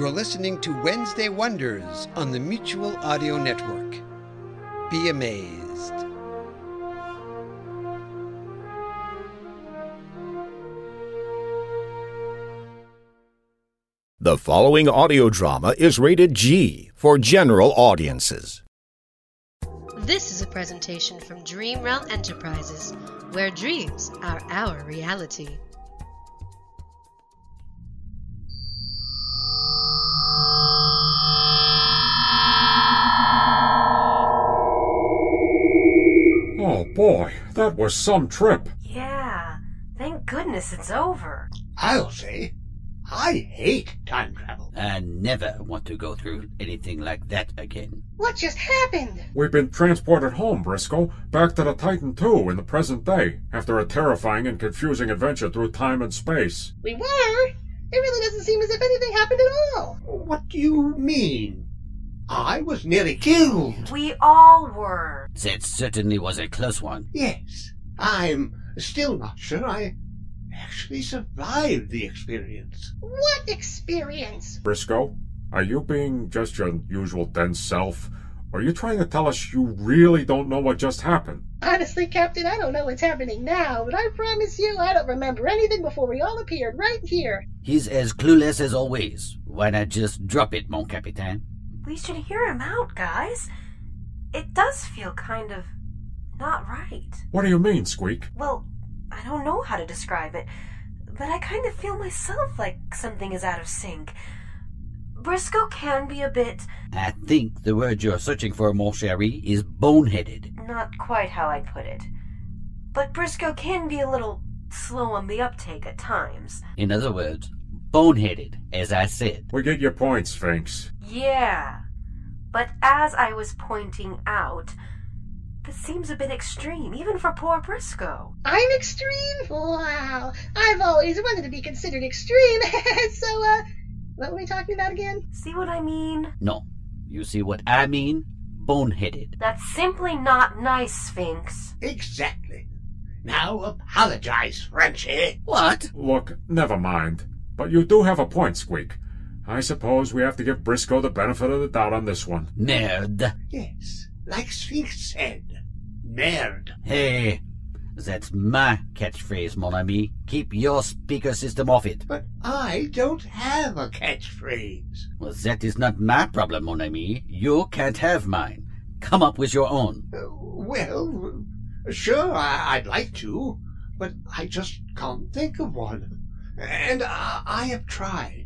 You're listening to Wednesday Wonders on the Mutual Audio Network. Be amazed. The following audio drama is rated G for general audiences. This is a presentation from Dream Realm Enterprises, where dreams are our reality. That was some trip. Yeah, thank goodness it's over. I'll say, I hate time travel. I never want to go through anything like that again. What just happened? We've been transported home, Brisco, back to the Titan II in the present day, after a terrifying and confusing adventure through time and space. We were? It really doesn't seem as if anything happened at all. What do you mean? I was nearly killed. We all were. That certainly was a close one. Yes, I'm still not sure I actually survived the experience. What experience? Brisco, are you being just your usual dense self? Or are you trying to tell us you really don't know what just happened? Honestly, Captain, I don't know what's happening now, but I promise you I don't remember anything before we all appeared right here. He's as clueless as always. Why not just drop it, mon capitaine? We should hear him out, guys. It does feel kind of not right. What do you mean, Squeak? Well, I don't know how to describe it, but I kind of feel myself like something is out of sync. Brisco can be a bit I think the word you're searching for, mon chéri, is boneheaded. not quite how I'd put it. But Brisco can be a little slow on the uptake at times. In other words, boneheaded, as I said. We get your point, Sphinx. Yeah. But as I was pointing out, this seems a bit extreme, even for poor Brisco. I'm extreme? Wow. I've always wanted to be considered extreme. so, uh, what were we talking about again? See what I mean? No. You see what I mean? Boneheaded. That's simply not nice, Sphinx. Exactly. Now apologize, Frenchie. What? Look, never mind. But you do have a point, Squeak. I suppose we have to give Brisco the benefit of the doubt on this one. Nerd. Yes, like Sphinx said. Nerd. Hey, that's my catchphrase, mon ami. Keep your speaker system off it. But I don't have a catchphrase. Well, that is not my problem, mon ami. You can't have mine. Come up with your own. Uh, well, sure, I- I'd like to, but I just can't think of one. And I, I have tried,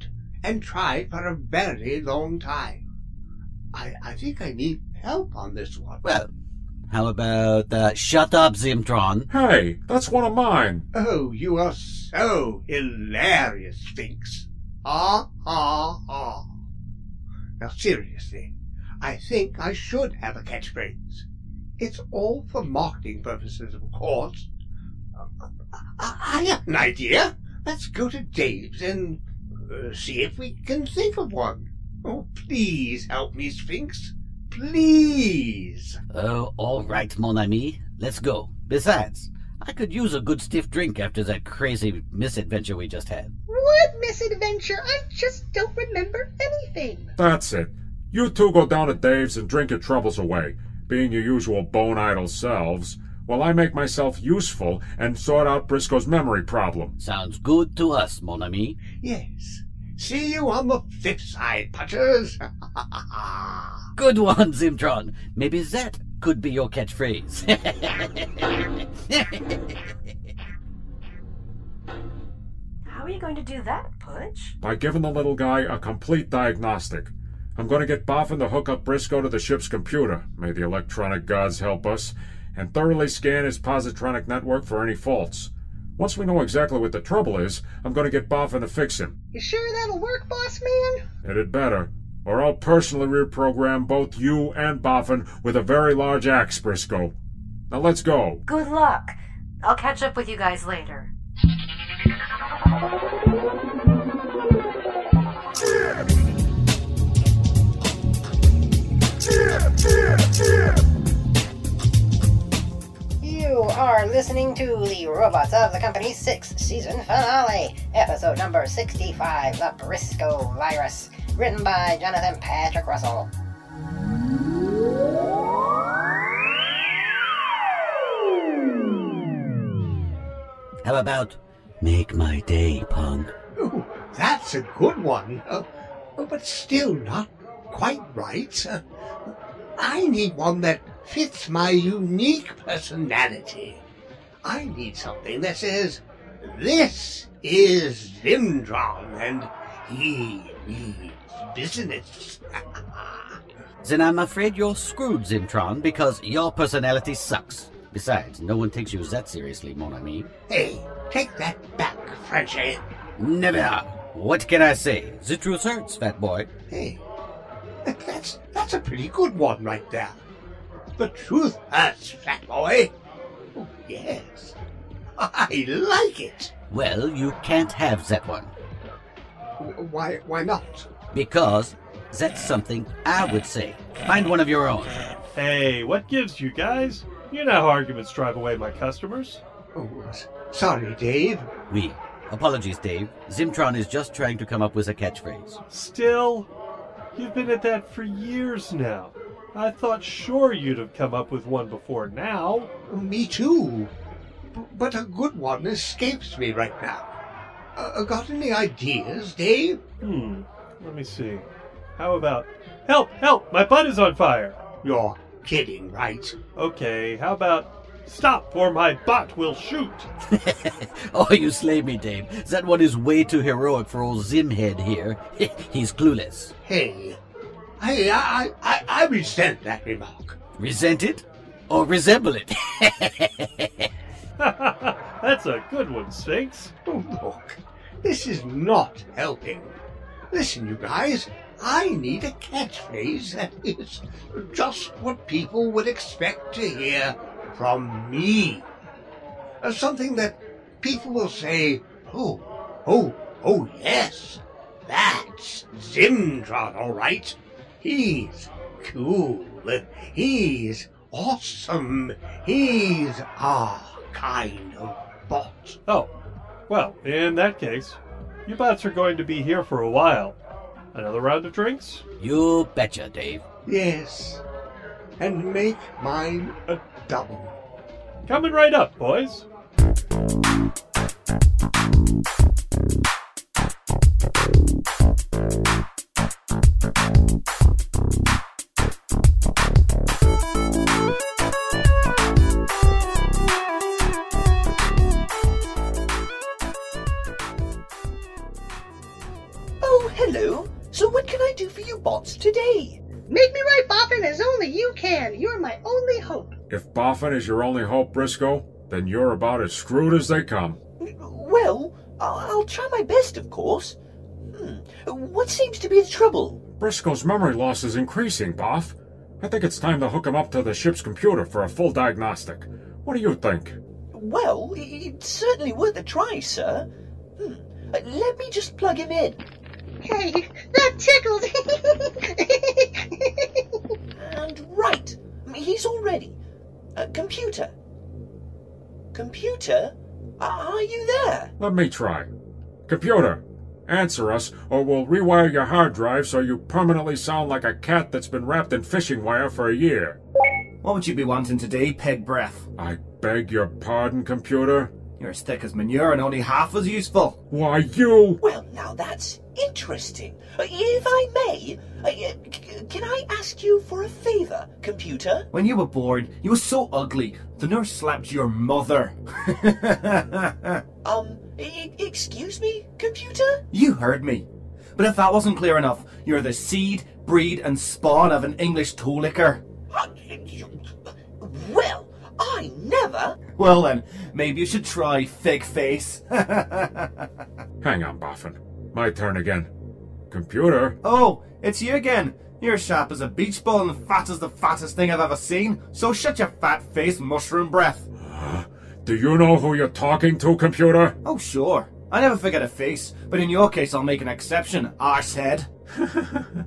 and tried for a very long time. I, I think I need help on this one. Well, how about uh, shut up, Zimtron? Hey, that's one of mine. Oh, you are so hilarious, Sphinx. Ah, ah, ah. Now, seriously, I think I should have a catchphrase. It's all for marketing purposes, of course. Uh, I, I have an idea. Let's go to Dave's and see if we can think of one. Oh, please help me, Sphinx. Please. Oh, all right, mon ami. Let's go. Besides, I could use a good stiff drink after that crazy misadventure we just had. What misadventure? I just don't remember anything. That's it. You two go down to Dave's and drink your troubles away, being your usual bone idle selves, while I make myself useful and sort out Brisco's memory problem. Sounds good to us, mon ami. Yes. See you on the flip side, Putters. Good one, Zimtron. Maybe that could be your catchphrase. How are you going to do that, Pudge? By giving the little guy a complete diagnostic. I'm going to get Boffin to hook up Brisco to the ship's computer, may the electronic gods help us, and thoroughly scan his positronic network for any faults. Once we know exactly what the trouble is, I'm going to get Boffin to fix him. You sure that'll work, boss man? It had better, or I'll personally reprogram both you and Boffin with a very large axe, Brisco. Now let's go. Good luck. I'll catch up with you guys later. Listening to the Robotz of the Company 6th season finale, episode number 65, The Brisco Virus, written by Jonathan Patrick Russell. How about make my day, punk? Oh, that's a good one. Uh, but still not quite right. Uh, I need one that fits my unique personality. I need something that says, this is Zimtron, and he needs business. Then I'm afraid you're screwed, Zimtron, because your personality sucks. Besides, no one takes you that seriously, mon ami. hey, take that back, Frenchie. Never. What can I say? The truth hurts, fat boy. Hey, that's, that's a pretty good one right there. The truth hurts, fat boy. Yes. I like it. Well, you can't have that one. Why, why not? Because that's something I would say. Find one of your own. Hey, what gives you guys? You know how arguments drive away my customers. Oh, sorry, Dave. We. Apologies, Dave. Zimtron is just trying to come up with a catchphrase. Still, you've been at that for years now. I thought sure you'd have come up with one before now. Me too. B- But a good one escapes me right now. Uh, got any ideas, Dave? Hmm, let me see. How about help, help, my butt is on fire. You're kidding, right? Okay, how about stop or my butt will shoot. oh, you slay me, Dave. That one is way too heroic for old Zimhead here. He's clueless. Hey, hey, I, I, I resent that remark. Resent it? Or resemble it? That's a good one, Sphinx. Oh, look, this is not helping. Listen, you guys, I need a catchphrase that is just what people would expect to hear from me. Uh, something that people will say, oh, oh, oh, yes, that's Zimtron, all right. He's cool. He's awesome. He's our kind of bot. Oh, well, in that case, you bots are going to be here for a while. Another round of drinks? you betcha, Dave. Yes, and make mine a double. Coming right up, boys. You can. You're my only hope. If Boffin is your only hope, Brisco, then you're about as screwed as they come. Well, I'll, I'll try my best, of course. Hmm. What seems to be the trouble? Brisco's memory loss is increasing, Boff. I think it's time to hook him up to the ship's computer for a full diagnostic. What do you think? Well, it's certainly worth a try, sir. Hmm. Uh, Let me just plug him in. Hey, that tickles. And right, he's already. Uh, computer. Computer? Are you there? Let me try. Computer, answer us, or we'll rewire your hard drive so you permanently sound like a cat that's been wrapped in fishing wire for a year. What would you be wanting today, peg breath? I beg your pardon, computer? You're as thick as manure and only half as useful. Why, you. Well, now that's interesting. Uh, If I may, uh, c- can I ask you for a favour, computer? When you were born, you were so ugly, the nurse slapped your mother. Um, e- excuse me, computer? you heard me. But if that wasn't clear enough, you're the seed, breed, and spawn of an English toe licker. Uh, Well, I never. Well then, maybe you should try fig face. Hang on, Boffin. My turn again. Computer, oh, it's you again. You're sharp as a beach ball and fat as the fattest thing I've ever seen. So shut your fat face, mushroom breath. do you know who you're talking to, computer? Oh sure, I never forget a face, but in your case I'll make an exception, arsehead.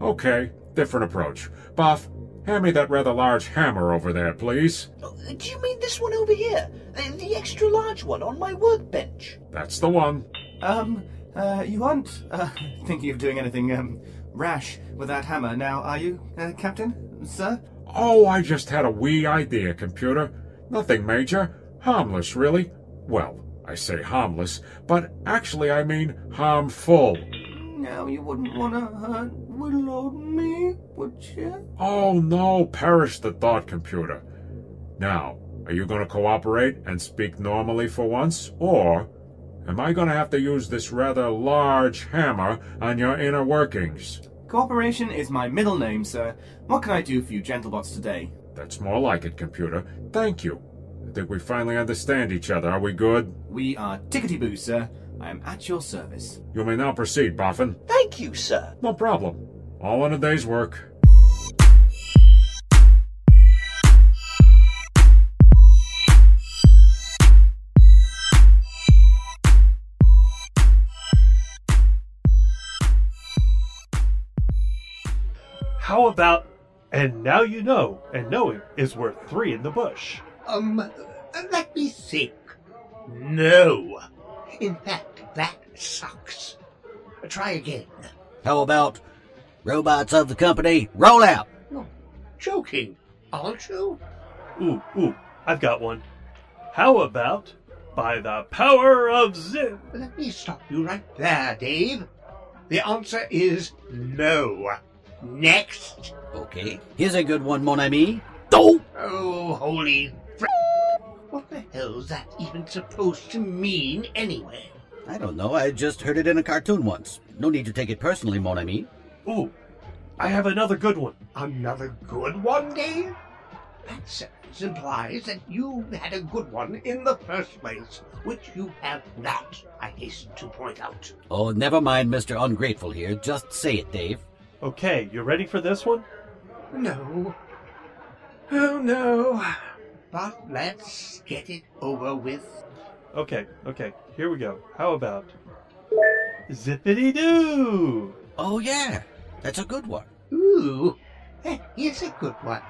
Okay, different approach. Boff, Hand me that rather large hammer over there, please. Do you mean this one over here? The, the extra large one on my workbench? That's the one. Um, uh, you aren't, uh, thinking of doing anything, um, rash with that hammer now, are you, uh, Captain? Sir? Oh, I just had a wee idea, computer. Nothing major. Harmless, really. Well, I say harmless, but actually I mean harmful. Now, you wouldn't want to hurt Willow me, would you? Oh no, perish the thought, computer. Now, are you going to cooperate and speak normally for once, or am I going to have to use this rather large hammer on your inner workings? Cooperation is my middle name, sir. What can I do for you gentlebots today? That's more like it, computer. Thank you. I think we finally understand each other. Are we good? We are tickety-boo, sir. I am at your service. You may now proceed, Boffin. Thank you, sir. No problem. All in a day's work. How about, and now you know, and knowing is worth three in the bush? Um, let me think. No. In fact, that sucks. Try again. How about robots of the company roll out? No. Joking, aren't you? Ooh, ooh, I've got one. How about by the power of Zip? Let me stop you right there, Dave. The answer is no. Next. Okay, here's a good one, mon ami. Oh! Oh, holy fr- What the hell's that even supposed to mean anyway? I don't know, I just heard it in a cartoon once. No need to take it personally, mon ami. Ooh, I have another good one. Another good one, Dave? That sentence implies that you had a good one in the first place, which you have not, I hasten to point out. Oh, never mind, Mr. Ungrateful here. Just say it, Dave. Okay, you ready for this one? No. Oh, no. But let's get it over with. Okay, okay, here we go. How about Zippity Doo? Oh, yeah, that's a good one. Ooh, that is a good one.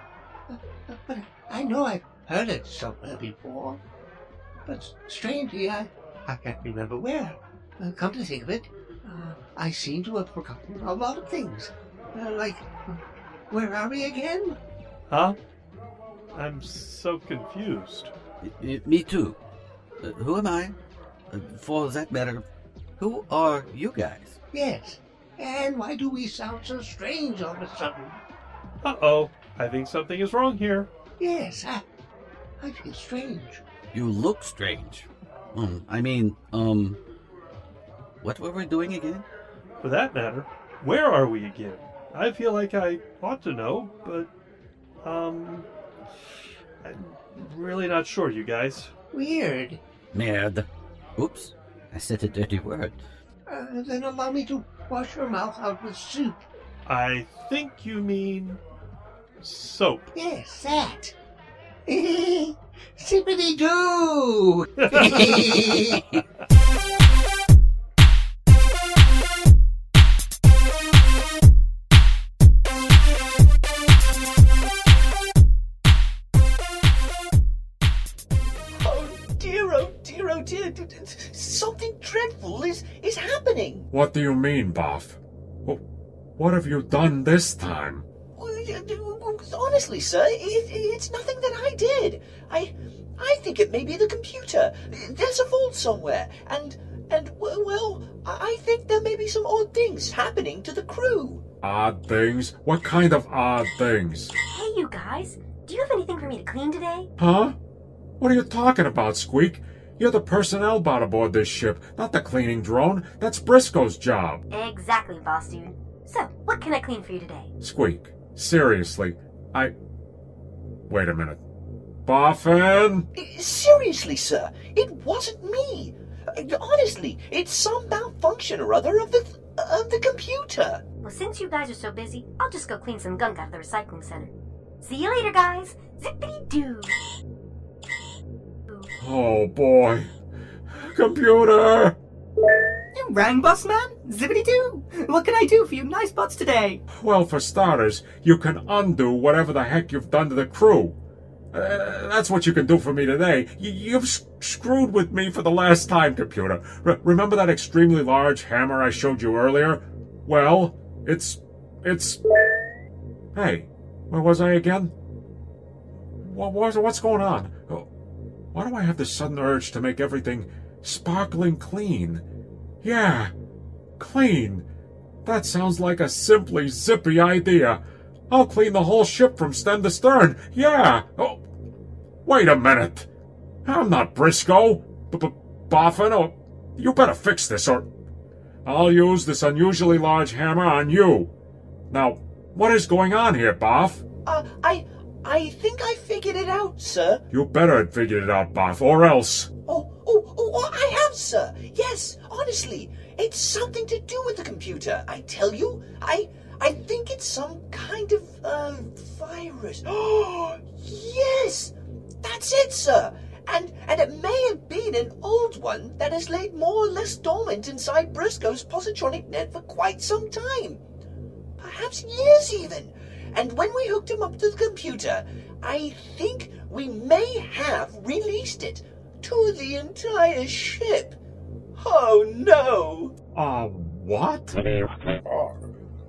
But I know I've heard it somewhere before. But strangely, I, I can't remember where. Uh, come to think of it, uh, I seem to have forgotten a lot of things. Uh, like, where are we again? Huh? I'm so confused. Y- me too. Uh, who am I? Uh, for that matter, who are you guys? Yes. And why do we sound so strange all of a sudden? Uh oh, I think something is wrong here. Yes, I, I feel strange. You look strange. Um, I mean, um, what were we doing again? For that matter, where are we again? I feel like I ought to know, but, um, I'm really not sure, you guys. Weird. Merde. Oops, I said a dirty word. Uh, then allow me to wash your mouth out with soup. I think you mean soap. Yes, that. Sippity doo! What do you mean, Boff? What have you done this time? Oh, honestly, sir, it, it's nothing that I did. I, I think it may be the computer. There's a fault somewhere, and and well, I I think there may be some odd things happening to the crew. Odd things? What kind of odd things? Hey, you guys. Do you have anything for me to clean today? Huh? What are you talking about, Squeak? You're the personnel bot aboard this ship, not the cleaning drone. That's Brisco's job. Exactly, boss dude. So, what can I clean for you today? Squeak, seriously, I. Wait a minute. Boffin? Uh, seriously, sir, it wasn't me. Uh, honestly, it's some malfunction or other of the of the computer. Well, since you guys are so busy, I'll just go clean some gunk out of the recycling center. See you later, guys. Zippity doo. Oh boy. Computer! You rang, boss man? Zippity doo! What can I do for you nice butts today? Well, for starters, you can undo whatever the heck you've done to the crew. Uh, that's what you can do for me today. Y- you've s- screwed with me for the last time, computer. R- remember that extremely large hammer I showed you earlier? Well, it's. it's. Hey, where was I again? What was what's going on? Why do I have this sudden urge to make everything sparkling clean? Yeah, clean. That sounds like a simply zippy idea. I'll clean the whole ship from stem to stern. Yeah. Oh, wait a minute. I'm not Brisco. B- Boffin. Oh, you better fix this, or I'll use this unusually large hammer on you. Now, what is going on here, Boff? Uh, I, I think I figured it out, sir. You better have figured it out, Boff, or else. Oh, oh, oh, I have, sir. Yes, honestly, it's something to do with the computer. I tell you, I, I think it's some kind of uh, virus. Oh, yes, that's it, sir. And and it may have been an old one that has laid more or less dormant inside Brisco's positronic net for quite some time, perhaps years even. And when we hooked him up to the computer, I think we may have released it to the entire ship. Oh no! Uh, what? Uh,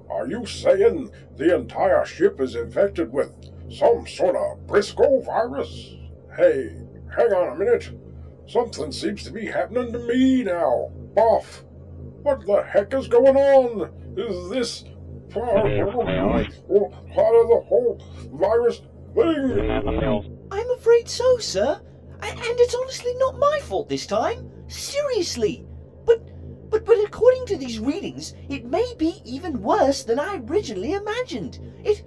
are you saying the entire ship is infected with some sort of Brisco virus? Hey, hang on a minute. Something seems to be happening to me now. Boff, what the heck is going on? Is this part of the whole virus thing? I'm afraid so, sir. A- And it's honestly not my fault this time. Seriously. But but but according to these readings, it may be even worse than I originally imagined. It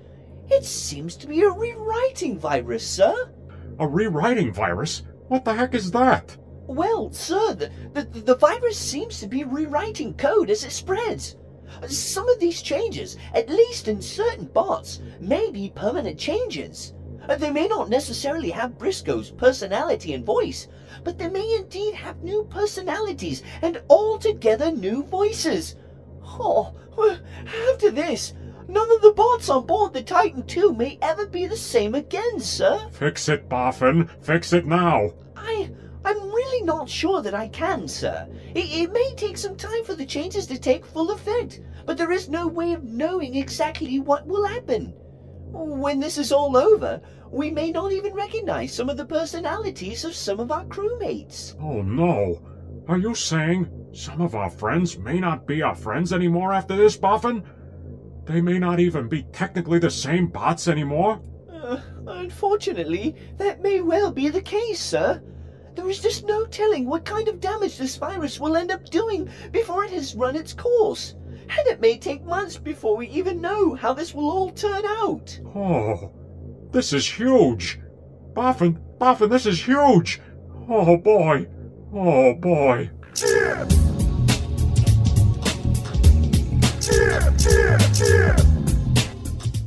it seems to be a rewriting virus, sir. A rewriting virus? What the heck is that? Well, sir, the, the, the virus seems to be rewriting code as it spreads. Some of these changes, at least in certain bots, may be permanent changes. They may not necessarily have Brisco's personality and voice, but they may indeed have new personalities and altogether new voices. Oh, after this, none of the bots on board the Titan II may ever be the same again, sir. Fix it, Boffin. Fix it now. I'm really not sure that I can, sir. It, it may take some time for the changes to take full effect, but there is no way of knowing exactly what will happen. When this is all over, we may not even recognize some of the personalities of some of our crewmates. Oh no. Are you saying some of our friends may not be our friends anymore after this, Boffin? They may not even be technically the same bots anymore? Uh, unfortunately, that may well be the case, sir. There is just no telling what kind of damage this virus will end up doing before it has run its course. And it may take months before we even know how this will all turn out. Oh, this is huge. Boffin, Boffin, this is huge. Oh boy. Oh boy.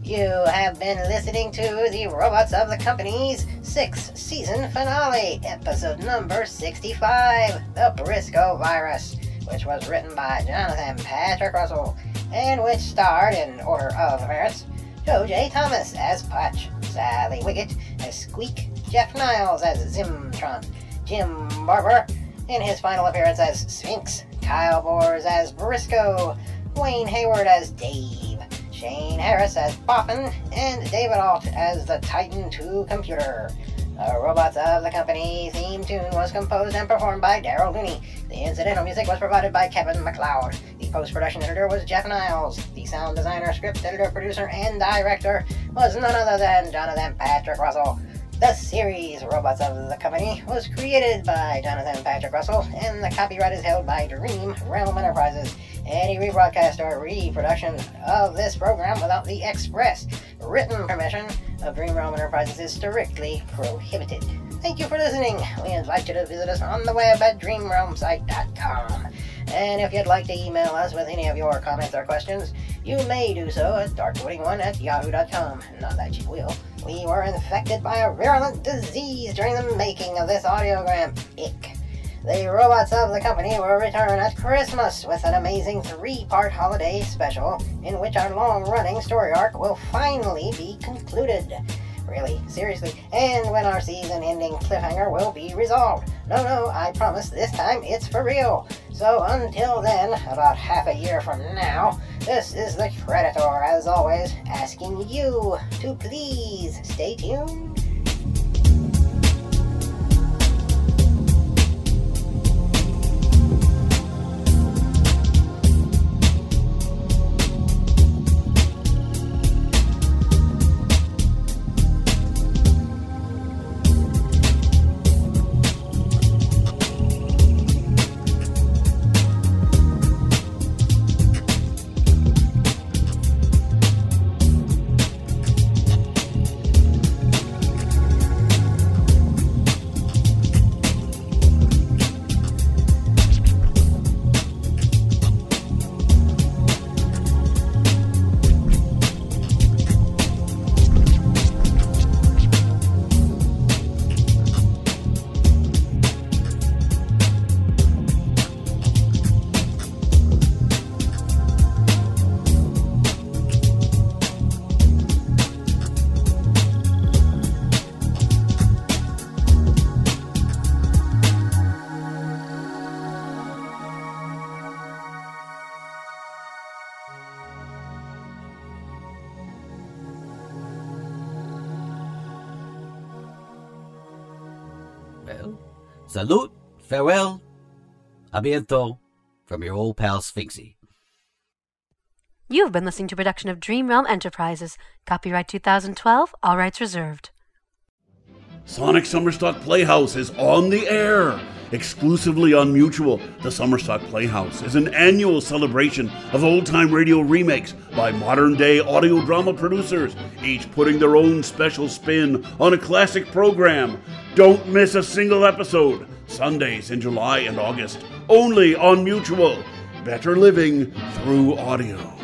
You have been listening to the Robotz of the Company's sixth season finale, episode number 65, The Brisco Virus, which was written by Jonathan Patrick Russell, and which starred, in order of appearance, Joe J. Thomas as Pudge, Sally Wiggett as Squeak, Jeff Niles as Zimtron, Jim Barber in his final appearance as Sphinx, Kyle Bors as Brisco, Wayne Hayward as Dave, Shane Harris as Boffin, and David Alt as the Titan II computer. The Robotz of the Company theme tune was composed and performed by Daryl Looney. The incidental music was provided by Kevin MacLeod. The post-production editor was Jeff Niles. The sound designer, script editor, producer, and director was none other than Jonathan Patrick Russell. The series Robotz of the Company was created by Jonathan Patrick Russell, and the copyright is held by Dream Realm Enterprises. Any rebroadcast or reproduction of this program without the express written permission of Dream Realm Enterprises is strictly prohibited. Thank you for listening. We invite you to visit us on the web at dreamrealmsite.com. And if you'd like to email us with any of your comments or questions, you may do so at darkwooding1 at yahoo.com. Not that you will. We were infected by a virulent disease during the making of this audiogram. Ick. The robots of the company will return at Christmas with an amazing three part holiday special in which our long running story arc will finally be concluded. Really, seriously, and when our season ending cliffhanger will be resolved. No, no, I promise this time it's for real. So until then, about half a year from now, this is the Creditor, as always, asking you to please stay tuned. Well, salute, farewell, a bientôt, from your old pal Sphinxy. You have been listening to a production of Dream Realm Enterprises. Copyright 2012, all rights reserved. Sonic Summerstock Playhouse is on the air. Exclusively on Mutual, the Summerstock Playhouse is an annual celebration of old time radio remakes by modern day audio drama producers, each putting their own special spin on a classic program. Don't miss a single episode. Sundays in July and August, only on Mutual. Better living through audio.